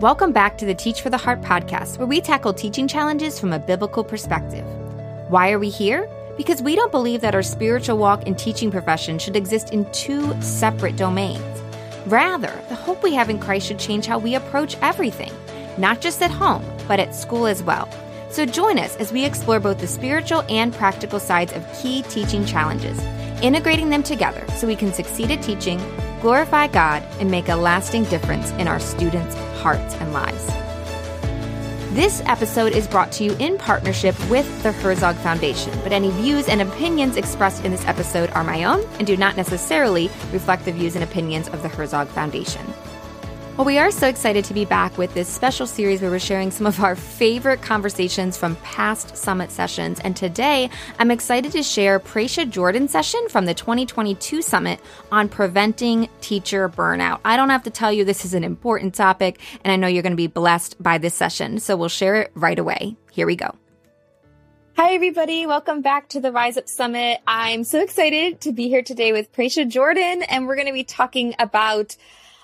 Welcome back to the Teach for the Heart podcast, where we tackle teaching challenges from a biblical perspective. Why are we here? Because we don't believe that our spiritual walk and teaching profession should exist in two separate domains. Rather, the hope we have in Christ should change how we approach everything, not just at home, but at school as well. So join us as we explore both the spiritual and practical sides of key teaching challenges, integrating them together so we can succeed at teaching, glorify God, and make a lasting difference in our students' hearts and lives. This episode is brought to you in partnership with the Herzog Foundation, but any views and opinions expressed in this episode are my own and do not necessarily reflect the views and opinions of the Herzog Foundation. Well, we are so excited to be back with this special series where we're sharing some of our favorite conversations from past summit sessions. And today, I'm excited to share Pratia Jordan's session from the 2022 summit on preventing teacher burnout. I don't have to tell you this is an important topic, and I know you're going to be blessed by this session. So we'll share it right away. Here we go. Hi, everybody. Welcome back to the Rise Up Summit. I'm so excited to be here today with Pratia Jordan, and we're going to be talking about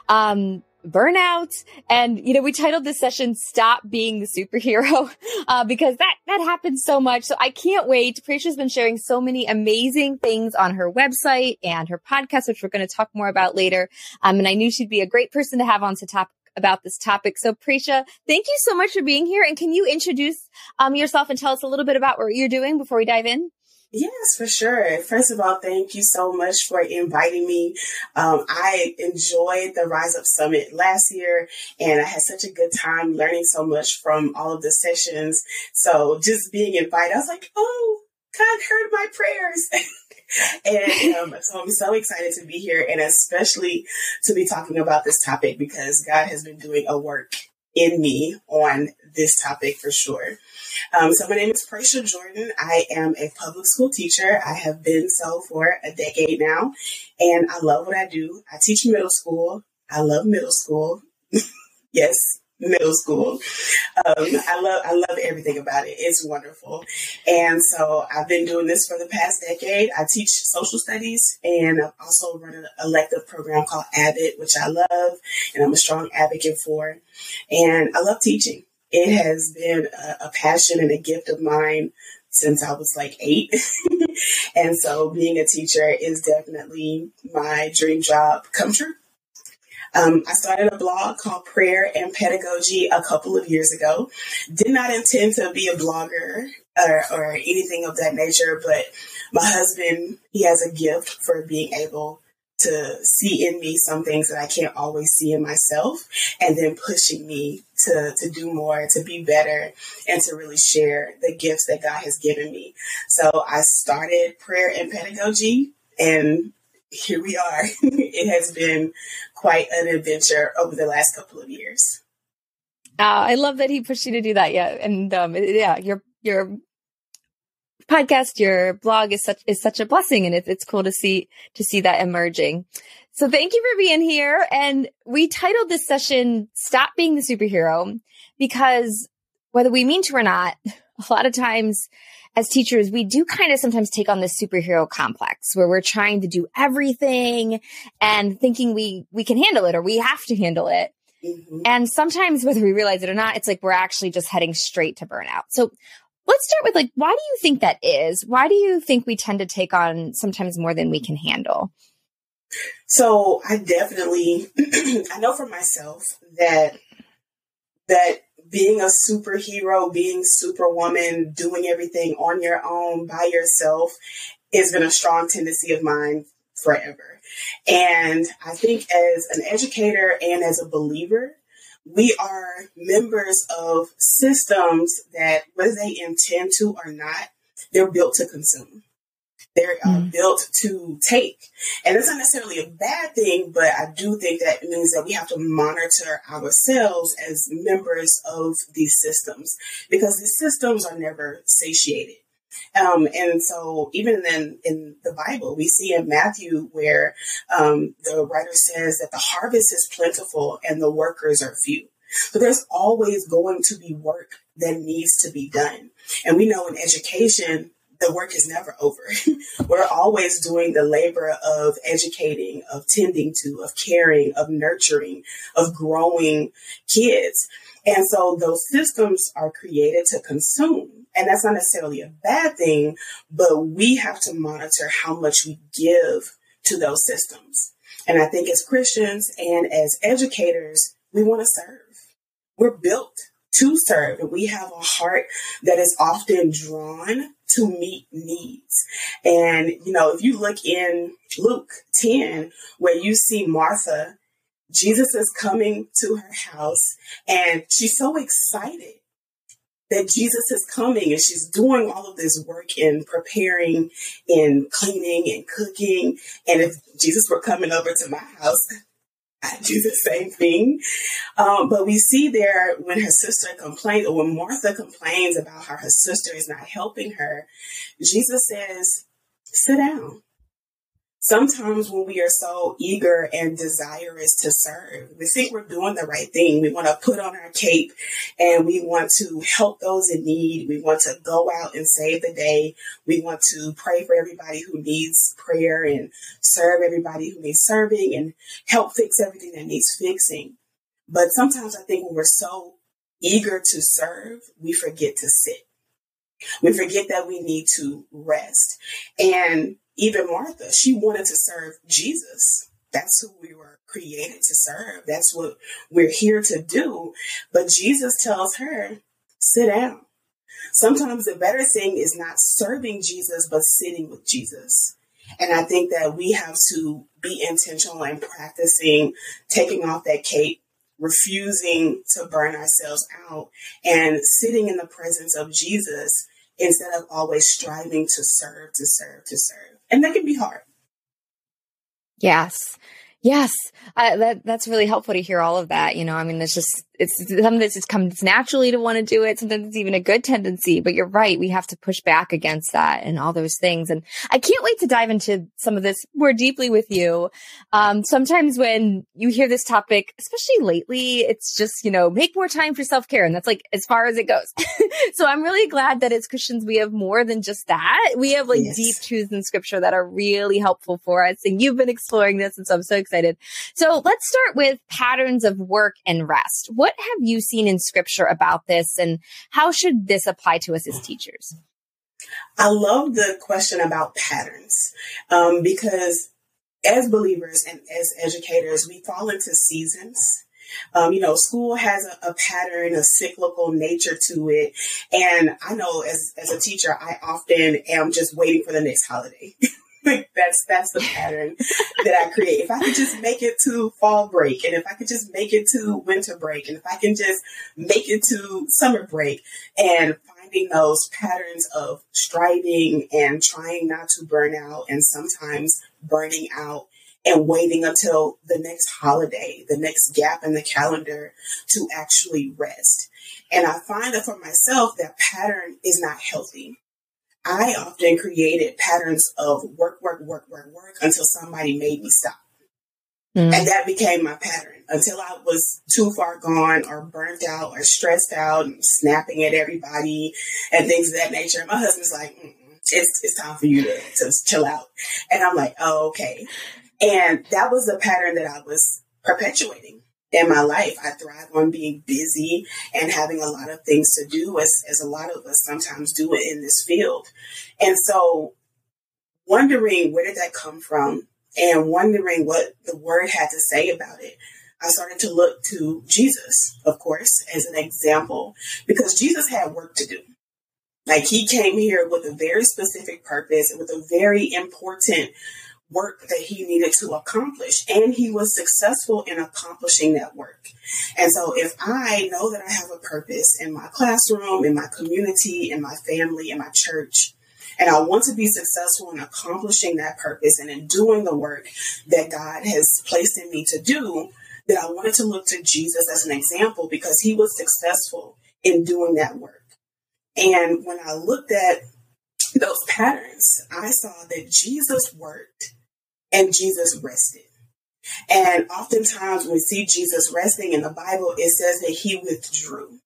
um, burnout. And, you know, we titled this session Stop Being the Superhero, uh, because that, that happens so much. So I can't wait. Pratia's been sharing so many amazing things on her website and her podcast, which we're going to talk more about later. Um, and I knew she'd be a great person to have on to talk about this topic. So Pratia, thank you so much for being here. And can you introduce um, yourself and tell us a little bit about what you're doing before we dive in? Yes, for sure. First of all, thank you so much for inviting me. Um, I enjoyed the Rise Up Summit last year and I had such a good time learning so much from all of the sessions. So just being invited, I was like, oh, God heard my prayers. and um, so I'm so excited to be here and especially to be talking about this topic because God has been doing a work in me on this topic for sure. Um, so my name is Pratia Jordan. I am a public school teacher. I have been so for a decade now, and I love what I do. I teach middle school. I love middle school. yes, middle school. Um, I love I love everything about it. It's wonderful, and so I've been doing this for the past decade. I teach social studies, and I've also run an elective program called AVID, which I love, and I'm a strong advocate for. And I love teaching it has been a, a passion and a gift of mine since I was like eight. and so being a teacher is definitely my dream job come true. Um, I started a blog called Prayer and Pedagogy a couple of years ago. Did not intend to be a blogger or, or anything of that nature, but my husband, he has a gift for being able to see in me some things that I can't always see in myself, and then pushing me to, to do more, to be better, and to really share the gifts that God has given me. So I started prayer and pedagogy, and here we are. it has been quite an adventure over the last couple of years. Uh, I love that he pushed you to do that. Yeah, and um, yeah, your your podcast, your blog is such is such a blessing, and it's it's cool to see to see that emerging. So thank you for being here. And we titled this session "Stop Being the Superhero" because whether we mean to or not, a lot of times as teachers, we do kind of sometimes take on this superhero complex where we're trying to do everything and thinking we we can handle it or we have to handle it. Mm-hmm. And sometimes whether we realize it or not, it's like we're actually just heading straight to burnout. So let's start with like, why do you think that is? Why do you think we tend to take on sometimes more than we can handle? So I definitely, I know for myself that, that being a superhero, being superwoman, doing everything on your own by yourself has been a strong tendency of mine forever. And I think as an educator and as a believer, we are members of systems that, whether they intend to or not, they're built to consume. They're uh, mm. built to take. And it's not necessarily a bad thing, but I do think that means that we have to monitor ourselves as members of these systems because these systems are never satiated. Um, and so even then in the Bible, we see in Matthew where um, the writer says that the harvest is plentiful and the workers are few. So there's always going to be work that needs to be done. And we know in education, the work is never over. We're always doing the labor of educating, of tending to, of caring, of nurturing, of growing kids. And so those systems are created to consume. And that's not necessarily a bad thing, but we have to monitor how much we give to those systems. And I think as Christians and as educators, we want to serve. We're built to serve, and we have a heart that is often drawn to meet needs. And, you know, if you look in Luke 10, where you see Martha, Jesus is coming to her house, and she's so excited that Jesus is coming and she's doing all of this work in preparing and cleaning and cooking. And if Jesus were coming over to my house, I'd do the same thing. Um, but we see there when her sister complains, or when Martha complains about how her sister is not helping her, Jesus says, sit down. Sometimes when we are so eager and desirous to serve, we think we're doing the right thing. We want to put on our cape and we want to help those in need. We want to go out and save the day. We want to pray for everybody who needs prayer and serve everybody who needs serving and help fix everything that needs fixing. But sometimes I think when we're so eager to serve, we forget to sit. We forget that we need to rest. And even Martha, she wanted to serve Jesus. That's who we were created to serve. That's what we're here to do. But Jesus tells her, sit down. Sometimes the better thing is not serving Jesus, but sitting with Jesus. And I think that we have to be intentional in practicing taking off that cape, refusing to burn ourselves out, and sitting in the presence of Jesus instead of always striving to serve, to serve, to serve. And that can be hard. Yes. Yes, that that's really helpful to hear all of that. You know, I mean, it's just it's some of this just comes naturally to want to do it. Sometimes it's even a good tendency, but you're right. We have to push back against that and all those things. And I can't wait to dive into some of this more deeply with you. Um, sometimes when you hear this topic, especially lately, it's just, you know, make more time for self care. And that's like as far as it goes. so I'm really glad that as Christians, we have more than just that. We have like yes. deep truths in scripture that are really helpful for us. And you've been exploring this. And so I'm so excited. So let's start with patterns of work and rest. What what have you seen in scripture about this and how should this apply to us as teachers? I love the question about patterns um, because as believers and as educators, we fall into seasons. Um, you know, school has a, a, pattern, a cyclical nature to it. And I know as, as a teacher, I often am just waiting for the next holiday. that's that's the pattern that I create. If I could just make it to fall break, and if I could just make it to winter break, and if I can just make it to summer break, and finding those patterns of striving and trying not to burn out, and sometimes burning out and waiting until the next holiday, the next gap in the calendar to actually rest. And I find that for myself, that pattern is not healthy. I often created patterns of work, work, work, work, work until somebody made me stop. Mm. And that became my pattern until I was too far gone or burnt out or stressed out and snapping at everybody and things of that nature. My husband's like, it's, it's time for you to, to chill out. And I'm like, oh, okay. And that was a pattern that I was perpetuating in my life. I thrive on being busy and having a lot of things to do, as, as a lot of us sometimes do in this field. And so, wondering where did that come from and wondering what the word had to say about it, I started to look to Jesus, of course, as an example, because Jesus had work to do. Like he came here with a very specific purpose and with a very important work that he needed to accomplish. And he was successful in accomplishing that work. And so if I know that I have a purpose in my classroom, in my community, in my family, in my church, and I want to be successful in accomplishing that purpose and in doing the work that God has placed in me to do, then I wanted to look to Jesus as an example because he was successful in doing that work. And when I looked at those patterns, I saw that Jesus worked and Jesus rested. And oftentimes when we see Jesus resting in the Bible, it says that he withdrew.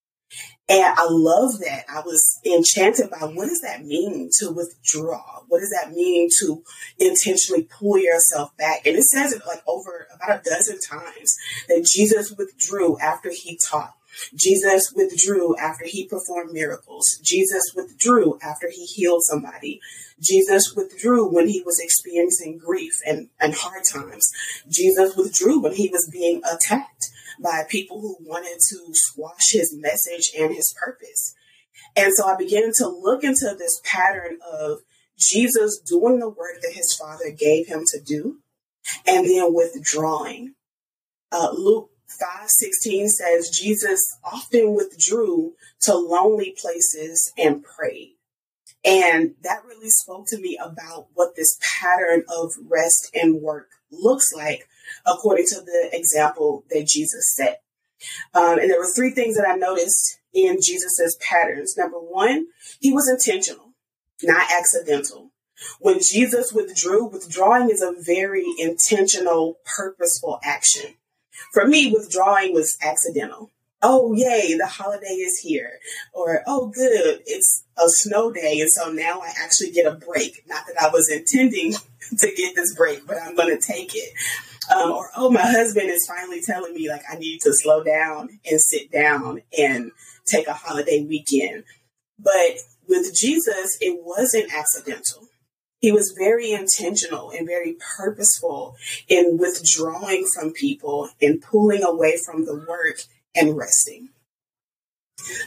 And I love that. I was enchanted by what does that mean to withdraw? What does that mean to intentionally pull yourself back? And it says it like over about a dozen times that Jesus withdrew after he taught. Jesus withdrew after he performed miracles. Jesus withdrew after he healed somebody. Jesus withdrew when he was experiencing grief and, and hard times. Jesus withdrew when he was being attacked by people who wanted to squash his message and his purpose. And so I began to look into this pattern of Jesus doing the work that his father gave him to do and then withdrawing. Uh, Luke 5:16 says Jesus often withdrew to lonely places and prayed. And that really spoke to me about what this pattern of rest and work looks like according to the example that Jesus set. Um, and there were three things that I noticed in Jesus's patterns. Number one, he was intentional, not accidental. When Jesus withdrew, withdrawing is a very intentional, purposeful action. For me, withdrawing was accidental. Oh, yay, the holiday is here. Or, oh, good, it's a snow day. And so now I actually get a break. Not that I was intending to get this break, but I'm going to take it. Um, or, oh, my husband is finally telling me like I need to slow down and sit down and take a holiday weekend. But with Jesus, it wasn't accidental. He was very intentional and very purposeful in withdrawing from people and pulling away from the work and resting.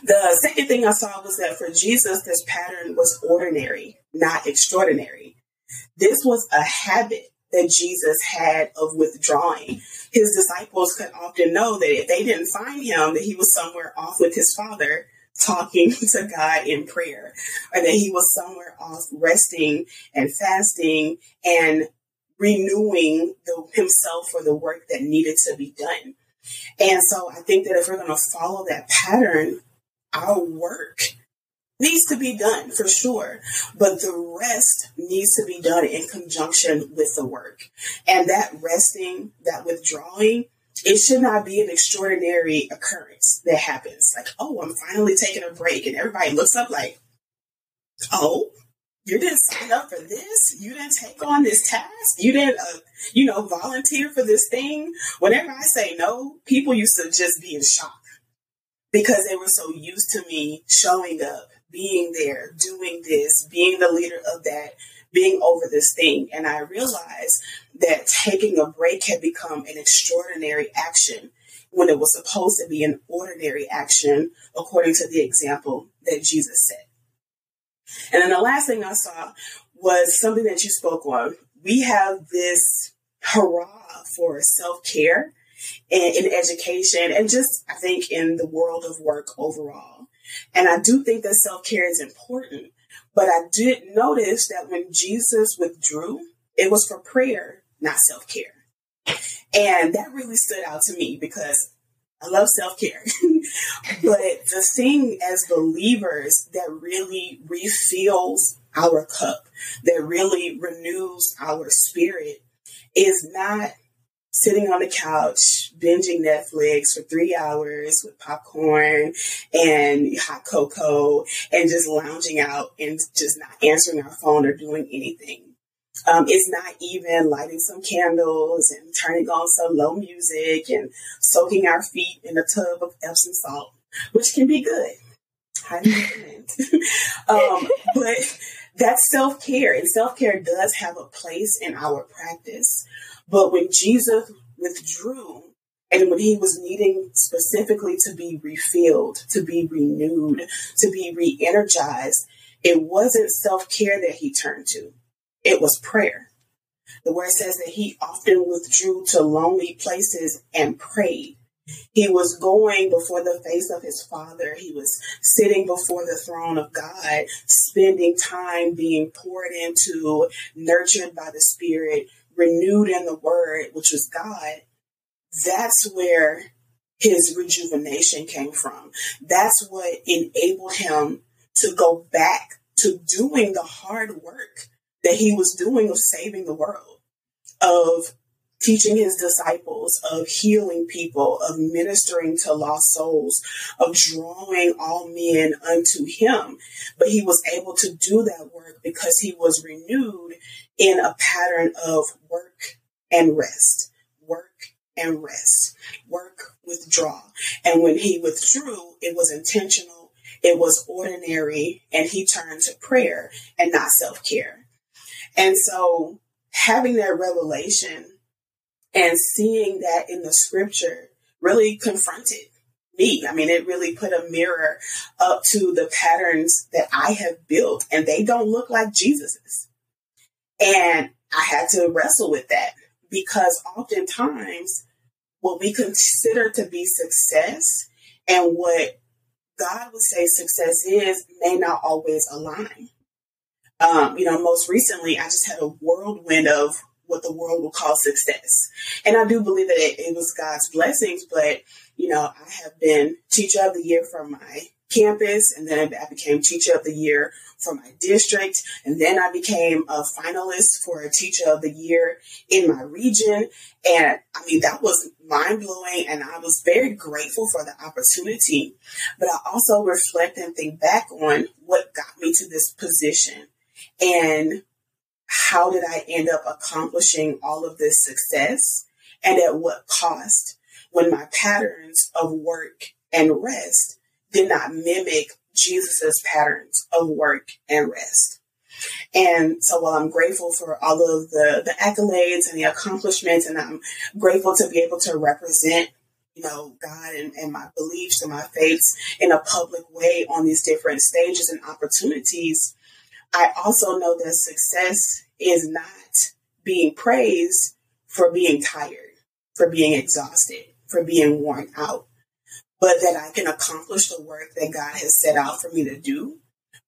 The second thing I saw was that for Jesus, this pattern was ordinary, not extraordinary. This was a habit that Jesus had of withdrawing. His disciples could often know that if they didn't find him, that he was somewhere off with his father talking to God in prayer, or that he was somewhere off resting and fasting and renewing the, himself for the work that needed to be done. And so I think that if we're going to follow that pattern, our work needs to be done for sure, but the rest needs to be done in conjunction with the work. And that resting, that withdrawing, it should not be an extraordinary occurrence that happens. Like, oh, I'm finally taking a break, and everybody looks up like, oh, you didn't sign up for this. You didn't take on this task. You didn't, uh, you know, volunteer for this thing. Whenever I say no, people used to just be in shock because they were so used to me showing up being there, doing this, being the leader of that, being over this thing. And I realized that taking a break had become an extraordinary action when it was supposed to be an ordinary action, according to the example that Jesus set. And then the last thing I saw was something that you spoke on. We have this hurrah for self care in, in education and just, I think, in the world of work overall. And I do think that self care is important. But I did notice that when Jesus withdrew, it was for prayer, not self care. And that really stood out to me because I love self care. but the thing as believers that really refills our cup, that really renews our spirit, is not sitting on the couch, binging Netflix for three hours with popcorn and hot cocoa and just lounging out and just not answering our phone or doing anything. Um, it's not even lighting some candles and turning on some low music and soaking our feet in a tub of Epsom salt, which can be good. Highly recommend. um, but that's self care, and self care does have a place in our practice. But when Jesus withdrew, and when he was needing specifically to be refilled, to be renewed, to be re energized, it wasn't self care that he turned to, it was prayer. The word says that he often withdrew to lonely places and prayed. He was going before the face of his father. He was sitting before the throne of God, spending time being poured into, nurtured by the Spirit, renewed in the word, which was God, that's where his rejuvenation came from. That's what enabled him to go back to doing the hard work that he was doing of saving the world, of teaching his disciples, of healing people, of ministering to lost souls, of drawing all men unto him. But he was able to do that work because he was renewed in a pattern of work and rest, work and rest, work, withdraw. And when he withdrew, it was intentional, it was ordinary, and he turned to prayer and not self care. And so having that revelation and seeing that in the scripture really confronted me. I mean, it really put a mirror up to the patterns that I have built, and they don't look like Jesus's. And I had to wrestle with that because oftentimes what we consider to be success and what God would say success is may not always align. Um, you know, most recently, I just had a whirlwind of what the world will call success. And I do believe that it, it was God's blessings, but, you know, I have been teacher of the year from my campus, and then I became teacher of the year for my district, and then I became a finalist for a teacher of the year in my region. And I mean, that was mind blowing, and I was very grateful for the opportunity. But I also reflect and think back on what got me to this position and how did I end up accomplishing all of this success and at what cost when my patterns of work and rest did not mimic Jesus's patterns of work and rest. And so while I'm grateful for all of the, the accolades and the accomplishments, and I'm grateful to be able to represent, you know, God and, and my beliefs and my faiths in a public way on these different stages and opportunities, I also know that success is not being praised for being tired, for being exhausted, for being worn out, but that I can accomplish the work that God has set out for me to do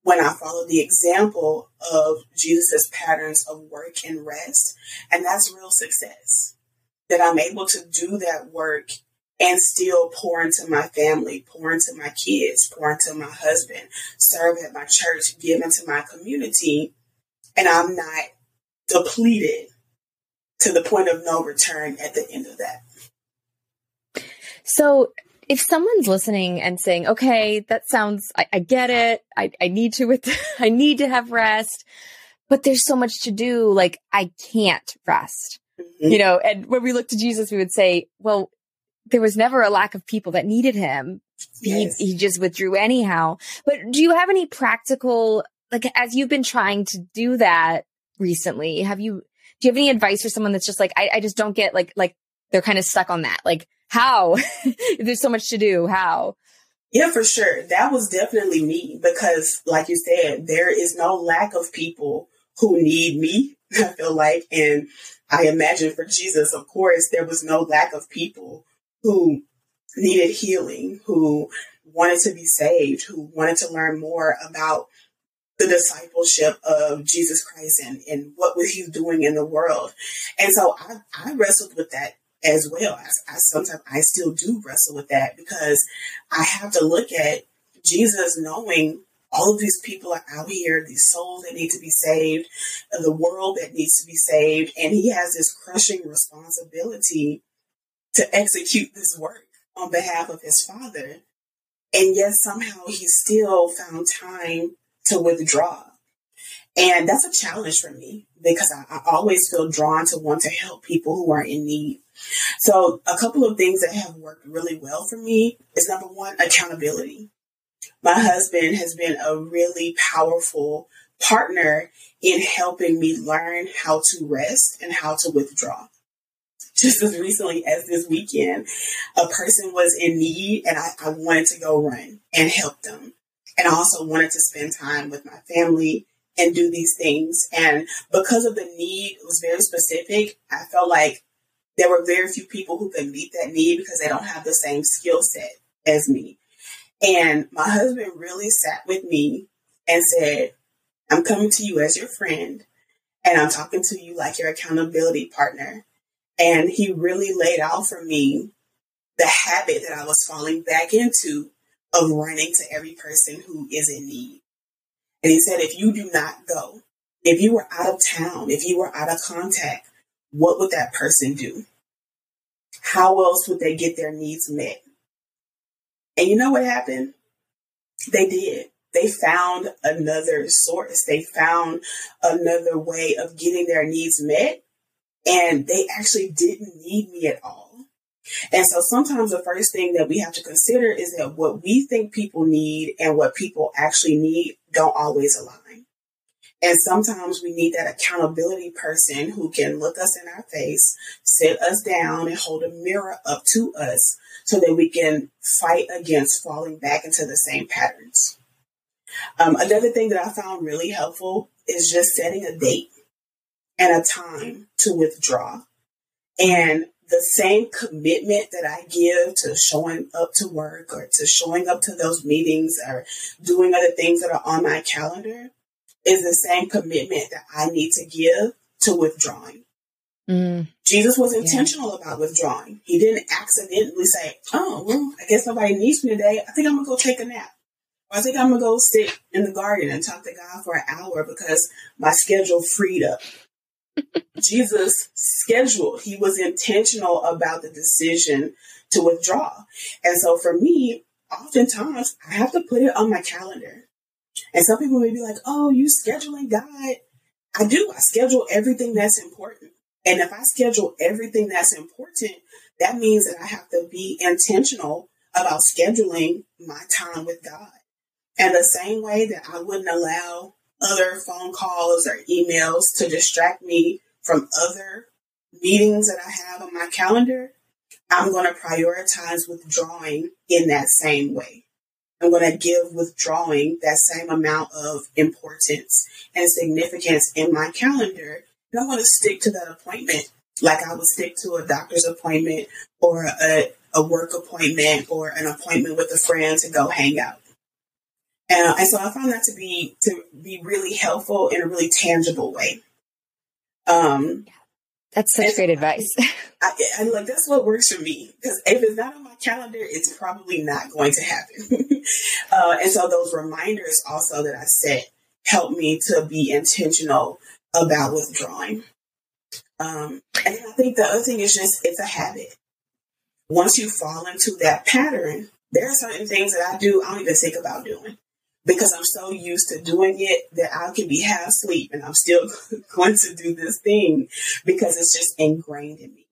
when I follow the example of Jesus' patterns of work and rest. And that's real success. That I'm able to do that work and still pour into my family, pour into my kids, pour into my husband, serve at my church, give into my community. And I'm not depleted to the point of no return at the end of that. So if someone's listening and saying, okay, that sounds, I, I get it. I, I need to, with, I need to have rest, but there's so much to do. Like I can't rest, mm-hmm. you know, and when we look to Jesus, we would say, well, there was never a lack of people that needed him. Yes. He, he just withdrew anyhow. But do you have any practical, like, as you've been trying to do that recently, have you, do you have any advice for someone that's just like, I, I just don't get like, like they're kind of stuck on that. Like, how? There's so much to do. How? Yeah, for sure. That was definitely me because, like you said, there is no lack of people who need me, I feel like. And I imagine for Jesus, of course, there was no lack of people who needed healing, who wanted to be saved, who wanted to learn more about the discipleship of Jesus Christ and, and what was he doing in the world. And so I, I wrestled with that as well. I, I sometimes I still do wrestle with that because I have to look at Jesus knowing all of these people are out here, these souls that need to be saved, the world that needs to be saved, and he has this crushing responsibility to execute this work on behalf of his father. And yet somehow he still found time to withdraw. And that's a challenge for me because I, I always feel drawn to want to help people who are in need. So a couple of things that have worked really well for me is number one, accountability. My husband has been a really powerful partner in helping me learn how to rest and how to withdraw. Just as recently as this weekend, a person was in need and I, I wanted to go run and help them. And also wanted to spend time with my family and do these things. And because of the need, it was very specific. I felt like there were very few people who could meet that need because they don't have the same skill set as me. And my husband really sat with me and said, I'm coming to you as your friend and I'm talking to you like your accountability partner. And he really laid out for me the habit that I was falling back into of running to every person who is in need. And he said, if you do not go, if you were out of town, if you were out of contact, what would that person do? How else would they get their needs met? And you know what happened? They did. They found another source. They found another way of getting their needs met. And they actually didn't need me at all. And so sometimes the first thing that we have to consider is that what we think people need and what people actually need don't always align. And sometimes we need that accountability person who can look us in our face, sit us down, and hold a mirror up to us so that we can fight against falling back into the same patterns. Um, another thing that I found really helpful is just setting a date and a time to withdraw. And the same commitment that I give to showing up to work or to showing up to those meetings or doing other things that are on my calendar is the same commitment that I need to give to withdrawing. Mm. Jesus was intentional yeah. about withdrawing. He didn't accidentally say, Oh, well, I guess nobody needs me today. I think I'm going to go take a nap. Or I think I'm going to go sit in the garden and talk to God for an hour because my schedule freed up. Jesus scheduled. He was intentional about the decision to withdraw. And so for me, oftentimes I have to put it on my calendar. And some people may be like, oh, you scheduling God. I do. I schedule everything that's important. And if I schedule everything that's important, that means that I have to be intentional about scheduling my time with God. And the same way that I wouldn't allow other phone calls or emails to distract me from other meetings that I have on my calendar, I'm going to prioritize withdrawing in that same way. I'm going to give withdrawing that same amount of importance and significance in my calendar. And I'm going to stick to that appointment like I would stick to a doctor's appointment or a, a work appointment or an appointment with a friend to go hang out. Uh, and so I found that to be to be really helpful in a really tangible way. Um, that's such great advice. I, I, like that's what works for me because if it's not on my calendar, it's probably not going to happen. uh, and so those reminders also that I set help me to be intentional about withdrawing. Um, and I think the other thing is just it's a habit. Once you fall into that pattern, there are certain things that I do I don't even think about doing because I'm so used to doing it that I can be half asleep and I'm still going to do this thing because it's just ingrained in me.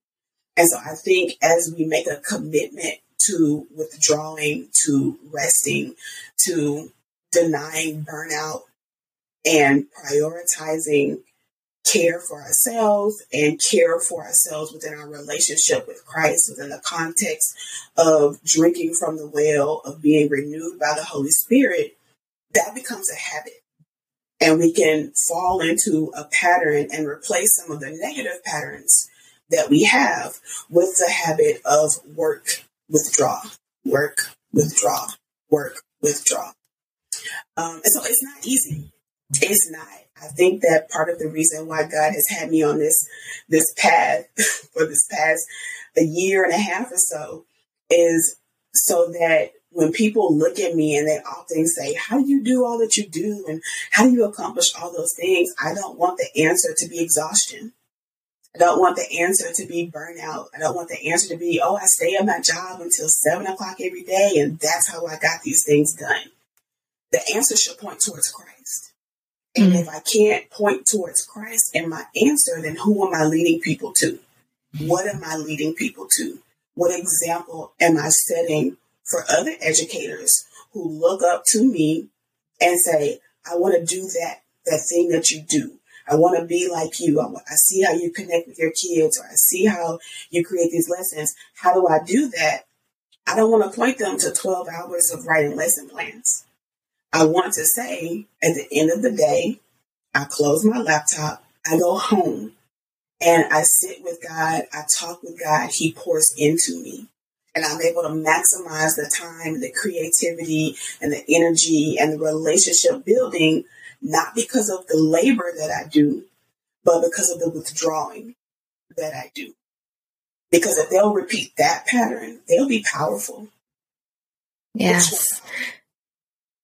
And so I think as we make a commitment to withdrawing, to resting, to denying burnout and prioritizing care for ourselves and care for ourselves within our relationship with Christ, within the context of drinking from the well, of being renewed by the Holy Spirit, that becomes a habit. And we can fall into a pattern and replace some of the negative patterns that we have with the habit of work, withdraw, work, withdraw, work, withdraw. Um, and so it's not easy. It's not. I think that part of the reason why God has had me on this this path for this past a year and a half or so is so that when people look at me and they often say, How do you do all that you do? And how do you accomplish all those things? I don't want the answer to be exhaustion. I don't want the answer to be burnout. I don't want the answer to be, Oh, I stay at my job until seven o'clock every day and that's how I got these things done. The answer should point towards Christ. And mm-hmm. if I can't point towards Christ in my answer, then who am I leading people to? What am I leading people to? What example am I setting for other educators who look up to me and say, I want to do that, that thing that you do. I want to be like you. I, I see how you connect with your kids or I see how you create these lessons. How do I do that? I don't want to point them to 12 hours of writing lesson plans. I want to say at the end of the day, I close my laptop, I go home, and I sit with God, I talk with God, He pours into me and I'm able to maximize the time, the creativity, and the energy and the relationship building, not because of the labor that I do, but because of the withdrawing that I do. Because if they'll repeat that pattern, they'll be powerful. Yes.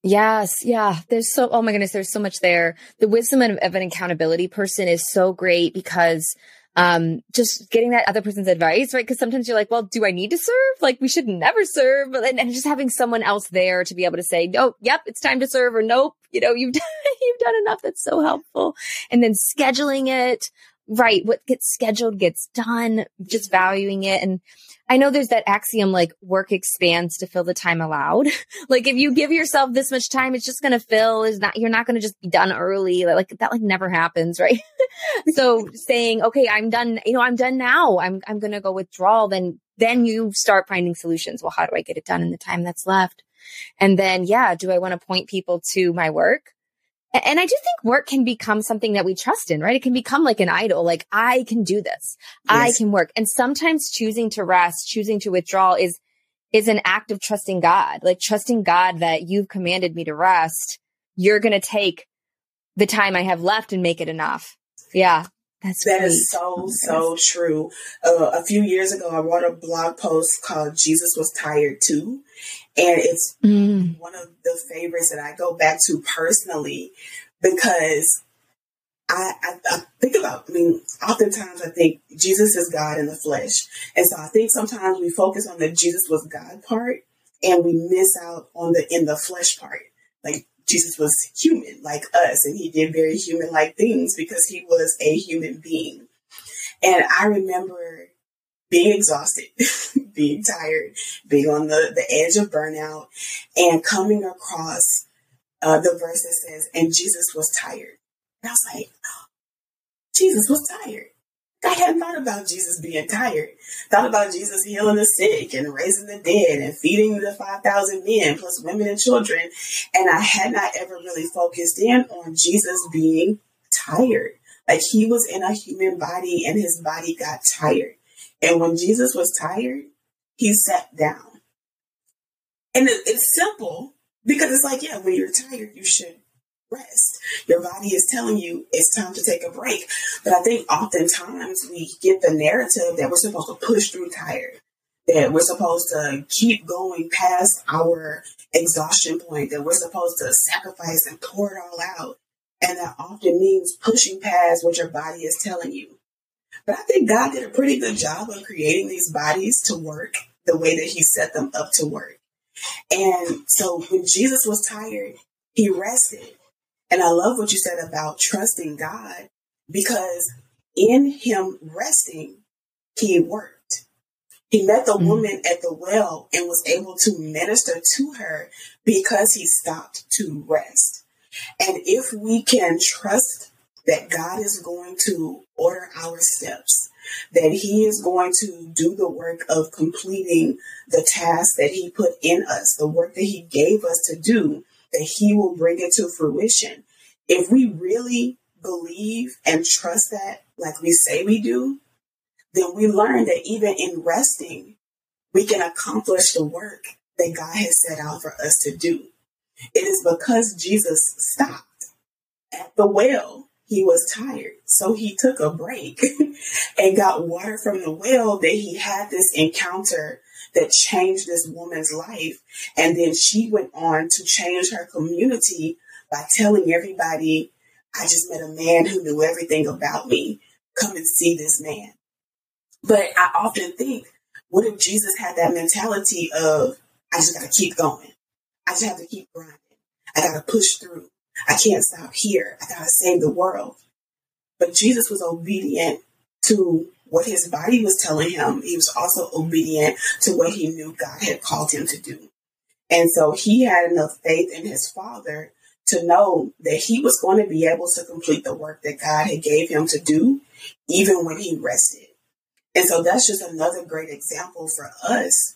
Yes, yeah. There's so oh my goodness, there's so much there. The wisdom of, of an accountability person is so great because um, just getting that other person's advice, right? Because sometimes you're like, well, do I need to serve? Like, we should never serve. And, and just having someone else there to be able to say, no, yep, it's time to serve, or nope, you know, you've done, you've done enough. That's so helpful. And then scheduling it, right? What gets scheduled gets done, just valuing it. And I know there's that axiom like work expands to fill the time allowed. like if you give yourself this much time, it's just going to fill is not, you're not going to just be done early. Like that like never happens, right? so saying, okay, I'm done, you know, I'm done now. I'm, I'm going to go withdraw Then, then you start finding solutions. Well, how do I get it done in the time that's left? And then, yeah, do I want to point people to my work? And I do think work can become something that we trust in, right? It can become like an idol. Like I can do this. Yes. I can work. And sometimes choosing to rest, choosing to withdraw is, is an act of trusting God, like trusting God that you've commanded me to rest. You're going to take the time I have left and make it enough. Yeah. That's that is so so true. Uh, a few years ago, I wrote a blog post called "Jesus Was Tired Too," and it's mm. one of the favorites that I go back to personally because I, I, I, think about. I mean, oftentimes I think Jesus is God in the flesh, and so I think sometimes we focus on the Jesus was God part, and we miss out on the in the flesh part. Like Jesus was human like us and he did very human like things because he was a human being. And I remember being exhausted, being tired, being on the, the edge of burnout, and coming across uh, the verse that says, and Jesus was tired. And I was like, oh, Jesus was tired. I hadn't thought about Jesus being tired. Thought about Jesus healing the sick and raising the dead and feeding the 5,000 men plus women and children. And I had not ever really focused in on Jesus being tired. Like he was in a human body and his body got tired. And when Jesus was tired, he sat down. And it's simple because it's like, yeah, when you're tired, you should rest. Your body is telling you it's time to take a break. But I think oftentimes we get the narrative that we're supposed to push through tired, that we're supposed to keep going past our exhaustion point, that we're supposed to sacrifice and pour it all out. And that often means pushing past what your body is telling you. But I think God did a pretty good job of creating these bodies to work the way that He set them up to work. And so when Jesus was tired, He rested. And I love what you said about trusting God because in him resting, he worked. He met the mm-hmm. woman at the well and was able to minister to her because he stopped to rest. And if we can trust that God is going to order our steps, that He is going to do the work of completing the task that He put in us, the work that He gave us to do, that He will bring it to fruition. If we really believe and trust that, like we say we do, then we learn that even in resting, we can accomplish the work that God has set out for us to do. It is because Jesus stopped at the well. He was tired. So he took a break and got water from the well that he had this encounter that changed this woman's life. And then she went on to change her community by telling everybody, I just met a man who knew everything about me. Come and see this man. But I often think, what if Jesus had that mentality of, I just got to keep going. I just have to keep grinding. I got to push through. I can't stop here. I got to save the world. But Jesus was obedient to what his body was telling him. He was also obedient to what he knew God had called him to do. And so he had enough faith in his father to know that he was going to be able to complete the work that God had gave him to do, even when he rested. And so that's just another great example for us.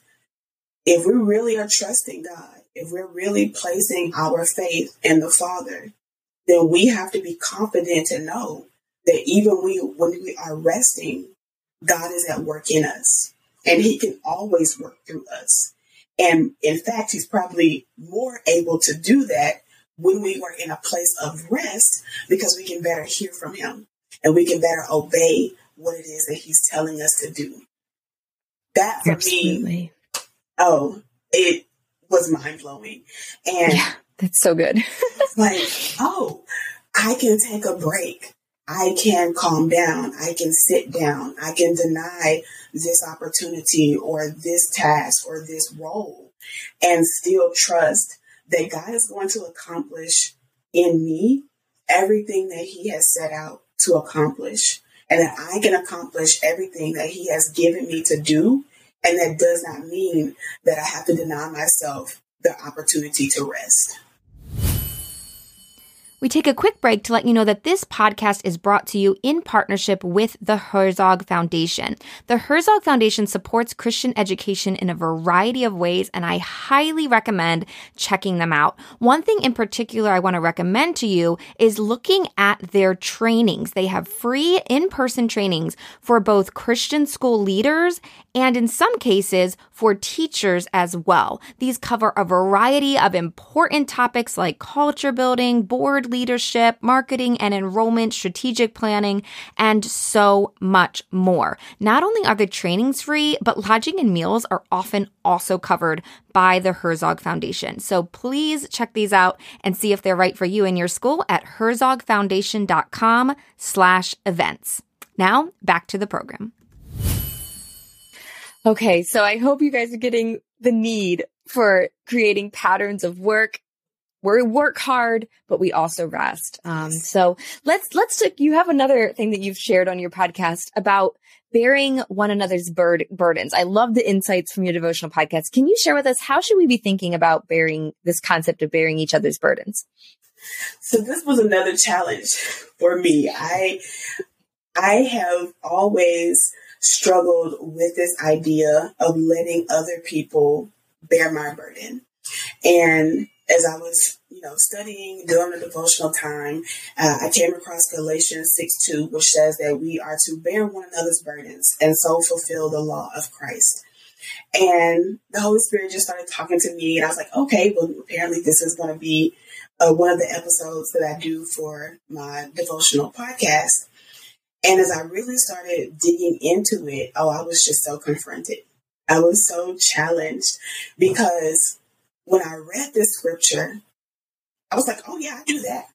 If we really are trusting God, if we're really placing our faith in the Father, then we have to be confident to know that even we, when we are resting, God is at work in us and he can always work through us. And in fact, he's probably more able to do that when we are in a place of rest because we can better hear from him and we can better obey what it is that he's telling us to do. That for Absolutely. me, oh, it was mind blowing. And yeah, that's so good. like, oh, I can take a break. I can calm down. I can sit down. I can deny this opportunity or this task or this role and still trust that God is going to accomplish in me everything that He has set out to accomplish and that I can accomplish everything that He has given me to do. And that does not mean that I have to deny myself the opportunity to rest. We take a quick break to let you know that this podcast is brought to you in partnership with the Herzog Foundation. The Herzog Foundation supports Christian education in a variety of ways, and I highly recommend checking them out. One thing in particular I want to recommend to you is looking at their trainings. They have free in person trainings for both Christian school leaders and in some cases for teachers as well. These cover a variety of important topics like culture building, board leadership, marketing and enrollment, strategic planning, and so much more. Not only are the trainings free, but lodging and meals are often also covered by the Herzog Foundation. So please check these out and see if they're right for you and your school at herzogfoundation.com slash events. Now back to the program. Okay, so I hope you guys are getting the need for creating patterns of work. We work hard, but we also rest. Um, so let's let's you have another thing that you've shared on your podcast about bearing one another's bird, burdens. I love the insights from your devotional podcast. Can you share with us how should we be thinking about bearing this concept of bearing each other's burdens? So this was another challenge for me. I I have always struggled with this idea of letting other people bear my burden. And as I was, you know, studying, during the devotional time, uh, I came across Galatians 6 2, which says that we are to bear one another's burdens and so fulfill the law of Christ. And the Holy Spirit just started talking to me, and I was like, okay, well, apparently this is going to be uh, one of the episodes that I do for my devotional podcast. And as I really started digging into it, oh, I was just so confronted. I was so challenged because when I read this scripture, I was like, oh, yeah, I do that.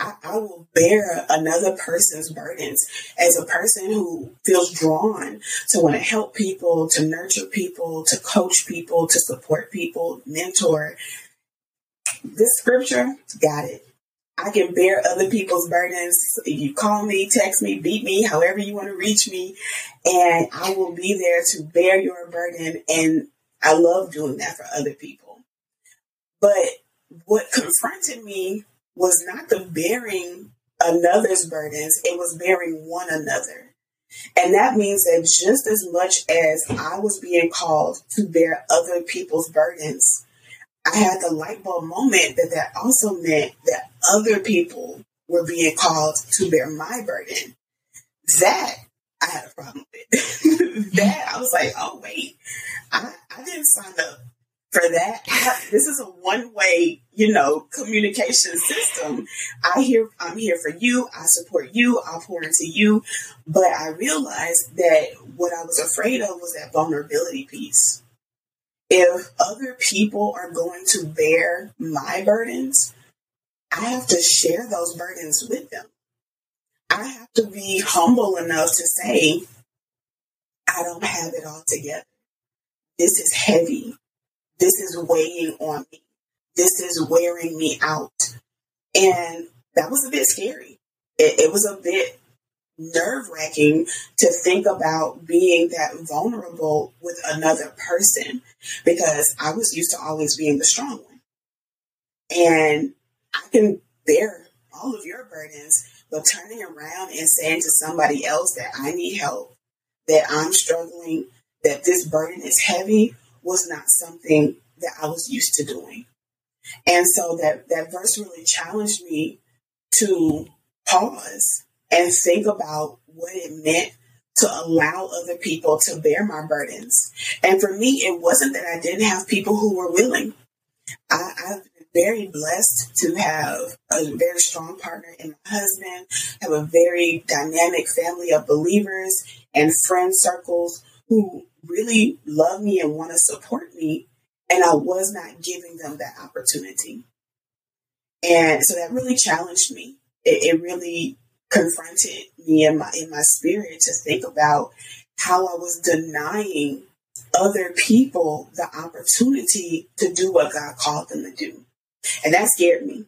I, I, will bear another person's burdens as a person who feels drawn to want to help people, to nurture people, to coach people, to support people, mentor. This scripture got it. I can bear other people's burdens. You call me, text me, beat me, however you want to reach me, and I will be there to bear your burden. And I love doing that for other people. But what confronted me was not the bearing another's burdens, it was bearing one another. And that means that just as much as I was being called to bear other people's burdens, I had the light bulb moment that that also meant that other people were being called to bear my burden. That I had a problem with. that I was like, oh wait, I, I didn't sign up for that. I, this is a one way, you know, communication system. I hear I'm here for you. I support you. I'll pour into you. But I realized that what I was afraid of was that vulnerability piece if other people are going to bear my burdens, I have to share those burdens with them. I have to be humble enough to say, I don't have it all together. This is heavy. This is weighing on me. This is wearing me out. And that was a bit scary. It, it was a bit nerve wracking to think about being that vulnerable with another person because I was used to always being the strong one. And I can bear all of your burdens, but turning around and saying to somebody else that I need help, that I'm struggling, that this burden is heavy was not something that I was used to doing. And so that, that verse really challenged me to pause and think about what it meant to allow other people to bear my burdens. And for me, it wasn't that I didn't have people who were willing. I, I've been very blessed to have a very strong partner in my husband, have a very dynamic family of believers and friend circles who really love me and want to support me. And I was not giving them that opportunity. And so that really challenged me. It, it really confronted me in my in my spirit to think about how I was denying other people the opportunity to do what God called them to do. And that scared me.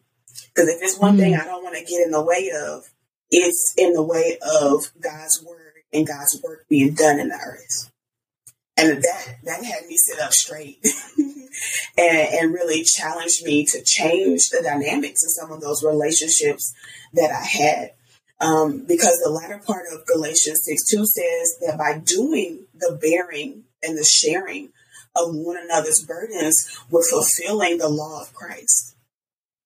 Because if it's one mm-hmm. thing I don't want to get in the way of, it's in the way of God's word and God's work being done in the earth. And that that had me sit up straight and, and really challenged me to change the dynamics of some of those relationships that I had. Um, because the latter part of Galatians 6 2 says that by doing the bearing and the sharing of one another's burdens, we're fulfilling the law of Christ.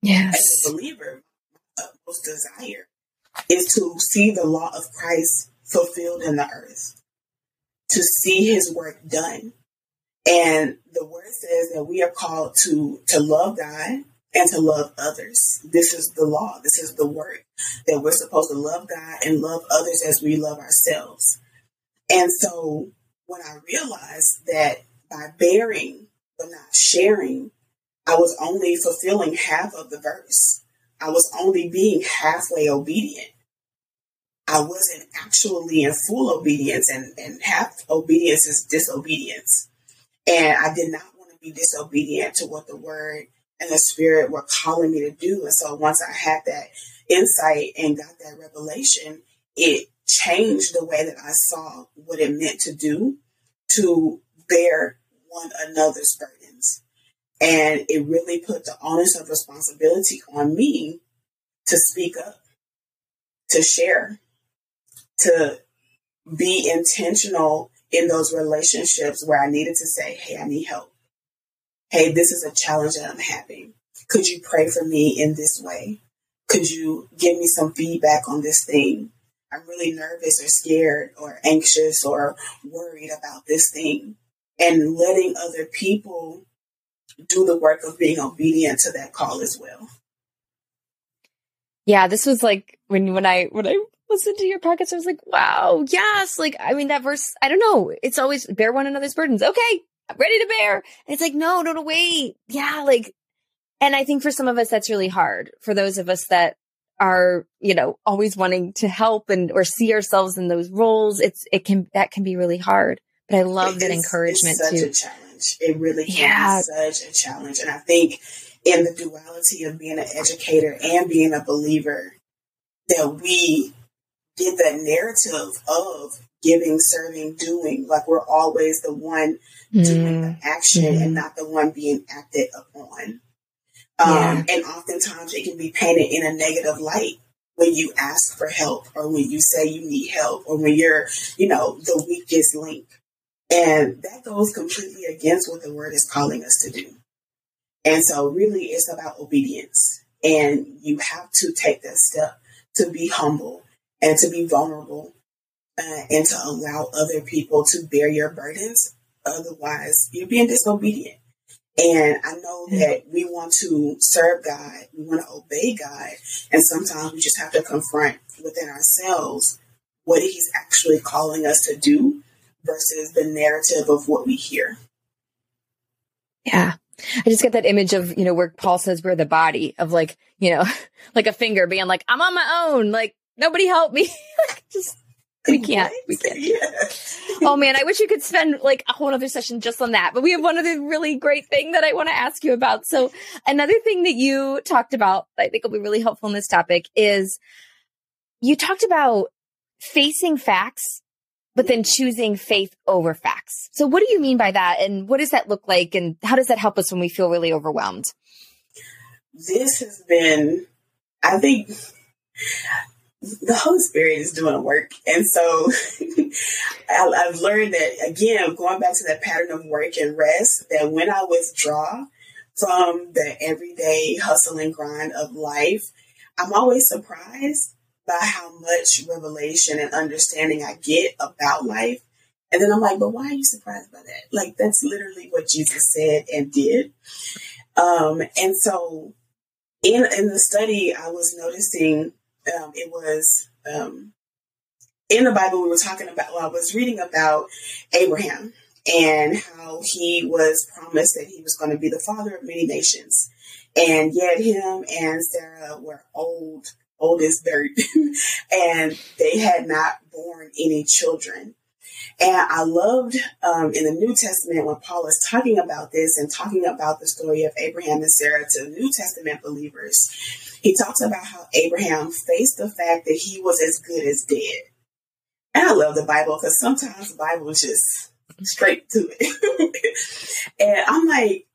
Yes. As a believer, my utmost desire is to see the law of Christ fulfilled in the earth, to see his work done. And the word says that we are called to, to love God and to love others. This is the law. This is the work that we're supposed to love God and love others as we love ourselves. And so when I realized that by bearing but not sharing, I was only fulfilling half of the verse. I was only being halfway obedient. I wasn't actually in full obedience, and, and half obedience is disobedience. And I did not want to be disobedient to what the word and the spirit were calling me to do. And so once I had that insight and got that revelation, it changed the way that I saw what it meant to do to bear one another's burdens. And it really put the onus of responsibility on me to speak up, to share, to be intentional in those relationships where I needed to say, Hey, I need help. Hey, this is a challenge that I'm having. Could you pray for me in this way? Could you give me some feedback on this thing? I'm really nervous or scared or anxious or worried about this thing. And letting other people do the work of being obedient to that call as well. Yeah, this was like when when I when I listened to your podcast, I was like, wow, yes. Like, I mean, that verse, I don't know. It's always bear one another's burdens. Okay, I'm ready to bear. And it's like, no, no, no, wait. Yeah, like, and I think for some of us, that's really hard. For those of us that are, you know, always wanting to help and or see ourselves in those roles, it's it can that can be really hard. But I love that encouragement it's such too. a challenge. It really can yeah. be such a challenge. And I think in the duality of being an educator and being a believer, that we get that narrative of giving, serving, doing. Like we're always the one mm. doing the mm. action mm. and mm-hmm. not the one being acted upon. Um, yeah. And oftentimes it can be painted in a negative light when you ask for help or when you say you need help or when you're, you know, the weakest link. And that goes completely against what the word is calling us to do. And so really it's about obedience. And you have to take that step to be humble and to be vulnerable uh, and to allow other people to bear your burdens. Otherwise, you're being disobedient. And I know that we want to serve God, we want to obey God, and sometimes we just have to confront within ourselves what He's actually calling us to do versus the narrative of what we hear. Yeah. I just get that image of, you know, where Paul says we're the body of like, you know, like a finger being like, I'm on my own. Like, nobody help me. just we can't. We can't. Yeah. oh man, I wish you could spend like a whole other session just on that. But we have one other really great thing that I want to ask you about. So another thing that you talked about, I think will be really helpful in this topic is you talked about facing facts, but then choosing faith over facts. So what do you mean by that? And what does that look like? And how does that help us when we feel really overwhelmed? This has been, I think, the Holy Spirit is doing work. And so I, have learned that, again, going back to that pattern of work and rest, that when I withdraw from the everyday hustle and grind of life, I'm always surprised by how much revelation and understanding I get about life. And then I'm like, but why are you surprised by that? Like, that's literally what Jesus said and did. Um, and so in, in the study, I was noticing um, it was um, in the Bible we were talking about. Well, I was reading about Abraham and how he was promised that he was going to be the father of many nations, and yet him and Sarah were old old as and they had not born any children. And I loved um, in the New Testament when Paul is talking about this and talking about the story of Abraham and Sarah to New Testament believers. He talks about how Abraham faced the fact that he was as good as dead. And I love the Bible because sometimes the Bible is just straight to it. and I'm like,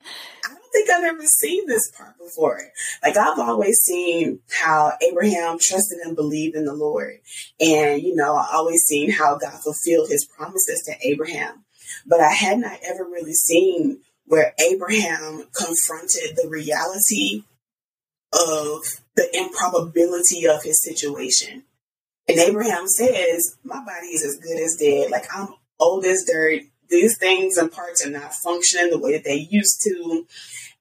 I don't think I've ever seen this part before. Like I've always seen how Abraham trusted and believed in the Lord. And, you know, I always seen how God fulfilled his promises to Abraham. But I had not ever really seen where Abraham confronted the reality of the improbability of his situation. And Abraham says, My body is as good as dead. Like I'm old as dirt. These things and parts are not functioning the way that they used to.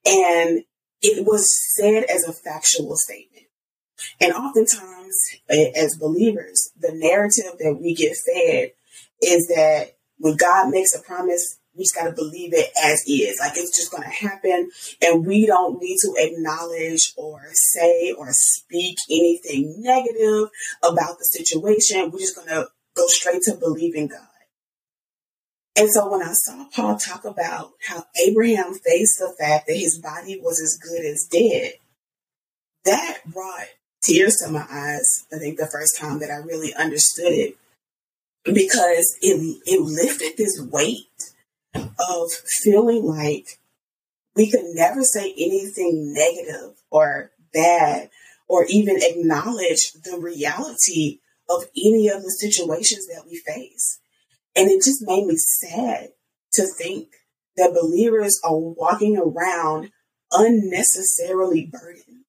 And it was said as a factual statement. And oftentimes, as believers, the narrative that we get fed is that when God makes a promise, we just got to believe it as is. Like it's just going to happen. And we don't need to acknowledge or say or speak anything negative about the situation. We're just going to go straight to believing God. And so when I saw Paul talk about how Abraham faced the fact that his body was as good as dead, that brought tears to my eyes. I think the first time that I really understood it because it, it lifted this weight of feeling like we could never say anything negative or bad or even acknowledge the reality of any of the situations that we face. And it just made me sad to think that believers are walking around unnecessarily burdened.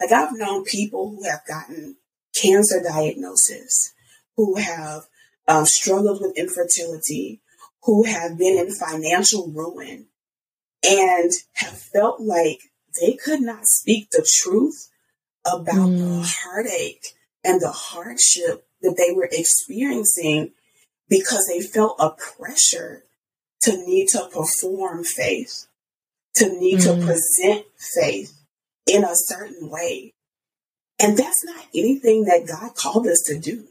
Like I've known people who have gotten cancer diagnosis, who have um, struggled with infertility, who have been in financial ruin and have felt like they could not speak the truth about mm. the heartache and the hardship that they were experiencing because they felt a pressure to need to perform faith, to need mm. to present faith in a certain way. And that's not anything that God called us to do.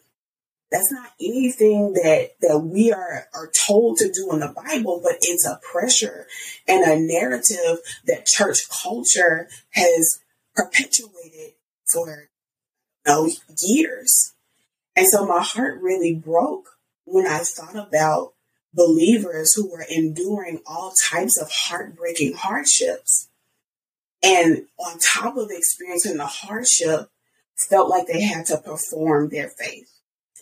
That's not anything that, that we are, are told to do in the Bible, but it's a pressure and a narrative that church culture has perpetuated for know, years. And so my heart really broke when I thought about believers who were enduring all types of heartbreaking hardships. And on top of experiencing the hardship, felt like they had to perform their faith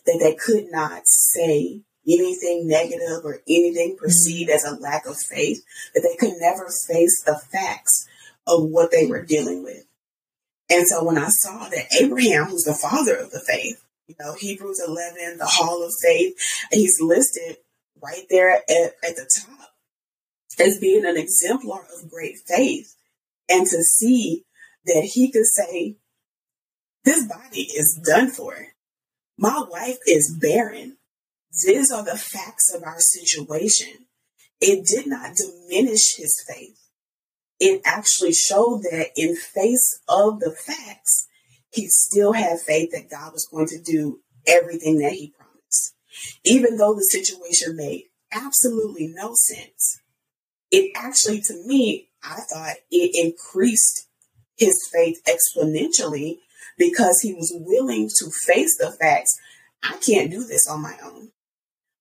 that they could not say anything negative or anything perceived mm-hmm. as a lack of faith, that they could never face the facts of what they were dealing with. And so when I saw that Abraham, who's the father of the faith, you know, Hebrews 11, the hall of faith, he's listed right there at, at the top as being an exemplar of great faith. And to see that he could say, this body is done for. My wife is barren. These are the facts of our situation. It did not diminish his faith. It actually showed that in face of the facts, he still had faith that God was going to do everything that he promised. Even though the situation made absolutely no sense, it actually, to me, I thought it increased his faith exponentially because he was willing to face the facts. I can't do this on my own.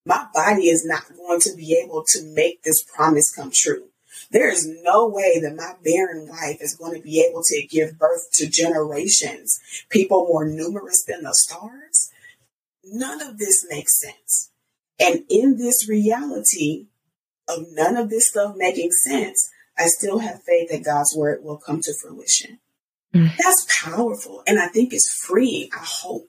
My body is not going to be able to make this promise come true. There is no way that my barren wife is going to be able to give birth to generations, people more numerous than the stars. None of this makes sense. And in this reality of none of this stuff making sense, I still have faith that God's word will come to fruition. Mm. That's powerful. And I think it's freeing. I hope.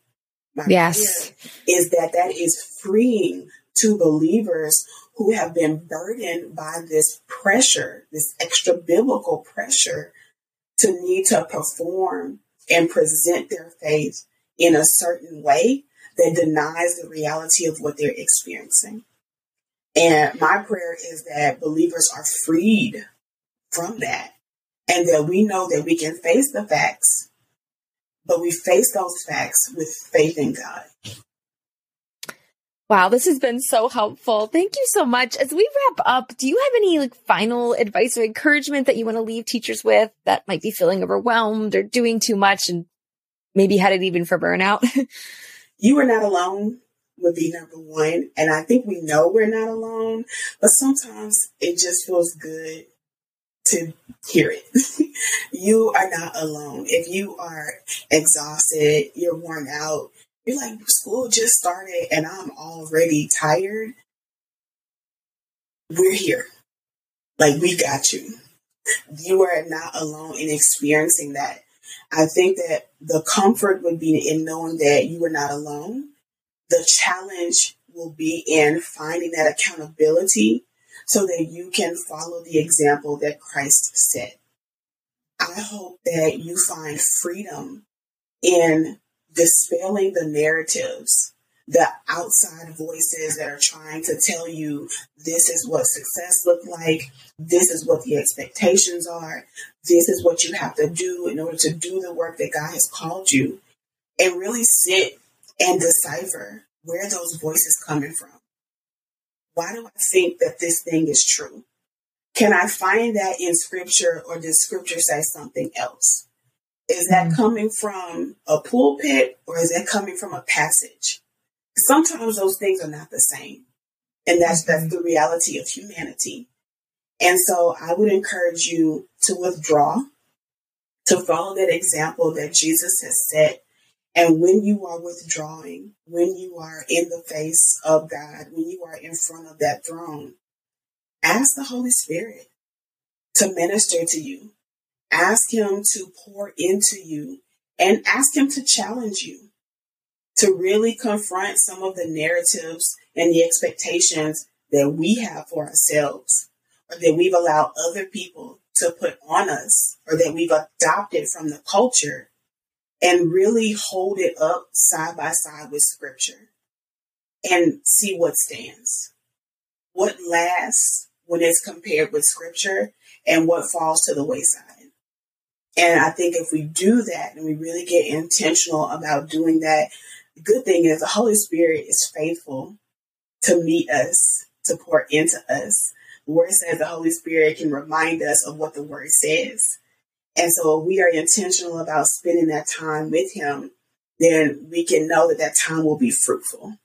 My yes. Is that that is freeing to believers who have been burdened by this pressure, this extra biblical pressure to need to perform and present their faith in a certain way that denies the reality of what they're experiencing. And my prayer is that believers are freed from that and that we know that we can face the facts but we face those facts with faith in God. Wow, this has been so helpful. Thank you so much. As we wrap up, do you have any like final advice or encouragement that you want to leave teachers with that might be feeling overwhelmed or doing too much and maybe headed even for burnout? you are not alone would be number one. And I think we know we're not alone, but sometimes it just feels good to hear it. you are not alone. If you are exhausted, you're worn out, you're like, school just started and I'm already tired. We're here. Like, we got you. You are not alone in experiencing that. I think that the comfort would be in knowing that you are not alone. The challenge will be in finding that accountability so that you can follow the example that Christ set. I hope that you find freedom in dispelling the narratives, the outside voices that are trying to tell you this is what success looked like, this is what the expectations are, this is what you have to do in order to do the work that God has called you, and really sit and decipher where those voices coming from. Why do I think that this thing is true? Can I find that in scripture or does scripture say something else? Is that mm-hmm. coming from a pulpit or is that coming from a passage? Sometimes those things are not the same. And that's mm-hmm. that's the reality of humanity. And so I would encourage you to withdraw, to follow that example that Jesus has set. And when you are withdrawing, when you are in the face of God, when you are in front of that throne, ask the Holy Spirit to minister to you, Ask Him to pour into you and ask Him to challenge you to really confront some of the narratives and the expectations that we have for ourselves or that we've allowed other people to put on us or that we've adopted from the culture and really hold it up side by side with scripture and see what stands. What lasts when it's compared with scripture and what falls to the wayside. And I think if we do that and we really get intentional about doing that, the good thing is the Holy Spirit is faithful to meet us, to pour into us. The word says the Holy Spirit can remind us of what the word says. And so if we are intentional about spending that time with him, then we can know that that time will be fruitful.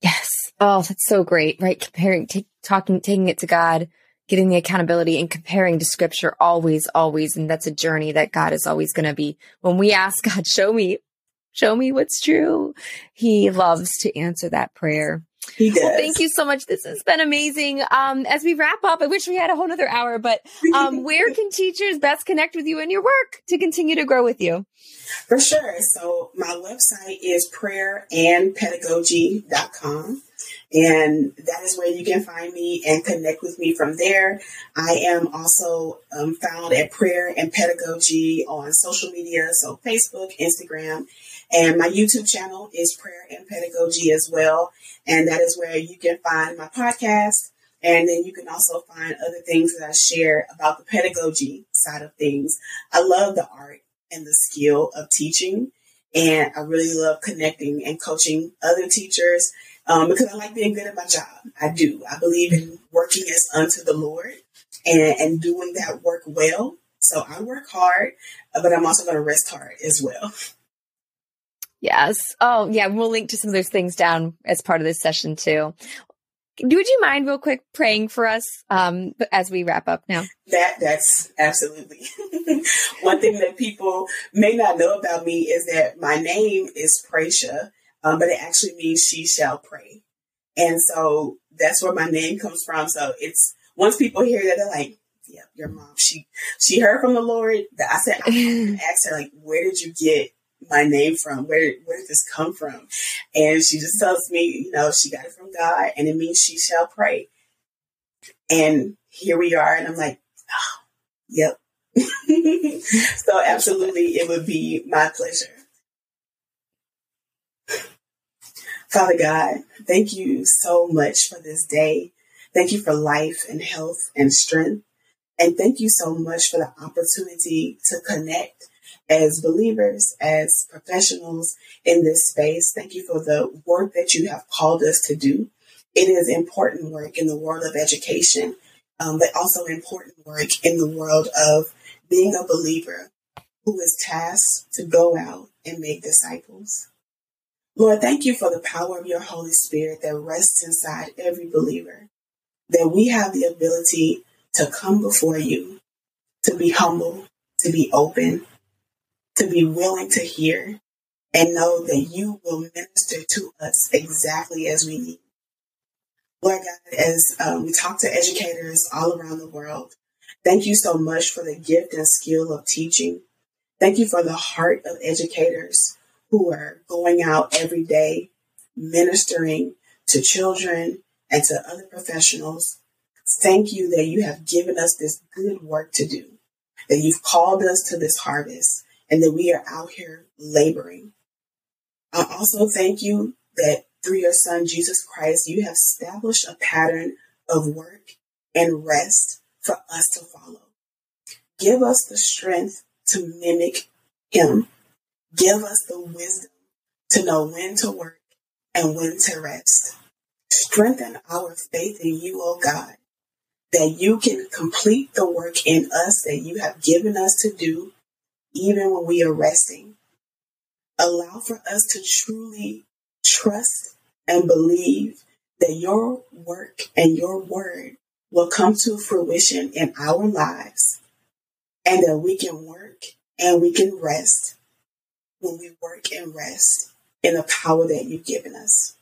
Yes. Oh, that's so great, right? Comparing, t- talking, taking it to God getting the accountability and comparing to scripture always, always. And that's a journey that God is always going to be. When we ask God, show me, show me what's true, He loves to answer that prayer. He does. Well, thank you so much. This has been amazing. Um, as we wrap up, I wish we had a whole other hour, but um, where can teachers best connect with you and your work to continue to grow with you? For sure. So my website is prayerandpedagogy.com. And that is where you can find me and connect with me from there. I am also um, found at Prayer and Pedagogy on social media, so Facebook, Instagram, and my YouTube channel is Prayer and Pedagogy as well. And that is where you can find my podcast. And then you can also find other things that I share about the pedagogy side of things. I love the art and the skill of teaching. And I really love connecting and coaching other teachers um, because I like being good at my job. I do. I believe in working as unto the Lord and, and doing that work well. So I work hard, but I'm also going to rest hard as well. Yes. Oh, yeah. We'll link to some of those things down as part of this session too. Would you mind real quick praying for us um, as we wrap up now? That that's absolutely one thing that people may not know about me is that my name is Pratia, um, but it actually means she shall pray. And so that's where my name comes from. So it's once people hear that, they're like, yeah, your mom, she, she heard from the Lord. I said, I asked her, like, where did you get my name from? Where, where did this come from? And she just tells me, you know, she got it from God and it means she shall pray. And here we are. And I'm like, oh, yep. so absolutely, it would be my pleasure. Father God, thank you so much for this day. Thank you for life and health and strength. And thank you so much for the opportunity to connect as believers, as professionals in this space. Thank you for the work that you have called us to do. It is important work in the world of education, um, but also important work in the world of being a believer who is tasked to go out and make disciples. Lord, thank you for the power of your Holy Spirit that rests inside every believer, that we have the ability to come before you, to be humble, to be open, to be willing to hear, and know that you will minister to us exactly as we need. Lord God, as um, we talk to educators all around the world, thank you so much for the gift and skill of teaching. Thank you for the heart of educators who are going out every day, ministering to children and to other professionals. Thank you that you have given us this good work to do, that you've called us to this harvest, and that we are out here laboring. I also thank you that through your Son, Jesus Christ, you have established a pattern of work and rest for us to follow. Give us the strength to mimic Him. Give us the wisdom to know when to work and when to rest. Strengthen our faith in you, O oh God, that you can complete the work in us that you have given us to do, even when we are resting. Allow for us to truly trust and believe that your work and your word will come to fruition in our lives and that we can work and we can rest when we work and rest in the power that you've given us.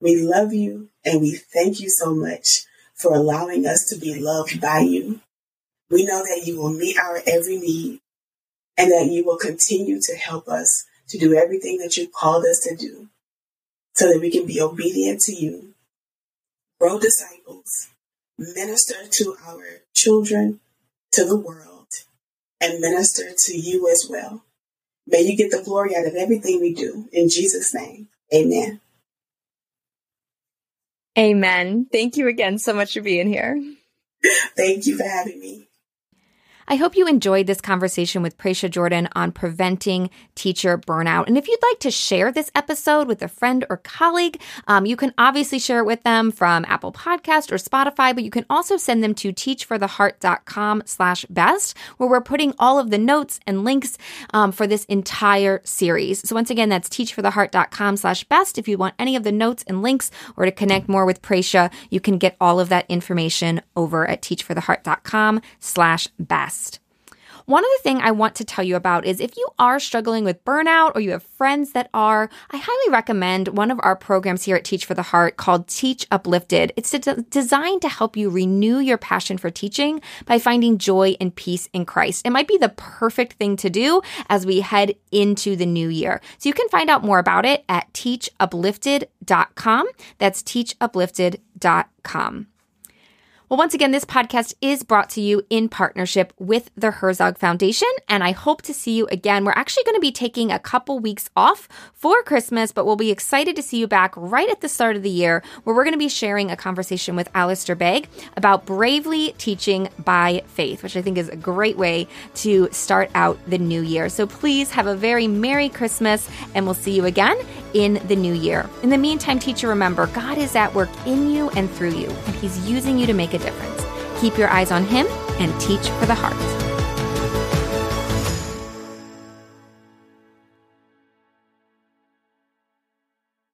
We love you and we thank you so much for allowing us to be loved by you. We know that you will meet our every need and that you will continue to help us to do everything that you've called us to do so that we can be obedient to you, grow disciples, minister to our children, to the world, and minister to you as well. May you get the glory out of everything we do. In Jesus' name, amen. Amen. Thank you again so much for being here. Thank you for having me. I hope you enjoyed this conversation with Pratia Jordan on preventing teacher burnout. And if you'd like to share this episode with a friend or colleague, um, you can obviously share it with them from Apple Podcast or Spotify, but you can also send them to teachfortheheart.com slash best, where we're putting all of the notes and links um, for this entire series. So once again, that's teachfortheheart.com slash best. If you want any of the notes and links or to connect more with Pratia, you can get all of that information over at teachfortheheart.com slash best. One other thing I want to tell you about is if you are struggling with burnout or you have friends that are, I highly recommend one of our programs here at Teach for the Heart called Teach Uplifted. It's designed to help you renew your passion for teaching by finding joy and peace in Christ. It might be the perfect thing to do as we head into the new year. So you can find out more about it at teachuplifted.com. That's teachuplifted.com. Well, once again, this podcast is brought to you in partnership with the Herzog Foundation, and I hope to see you again. We're actually going to be taking a couple weeks off for Christmas, but we'll be excited to see you back right at the start of the year, where we're going to be sharing a conversation with Alistair Begg about bravely teaching by faith, which I think is a great way to start out the new year. So please have a very Merry Christmas, and we'll see you again in the new year. In the meantime, teacher, remember God is at work in you and through you, and He's using you to make a difference. Keep your eyes on Him and teach for the heart.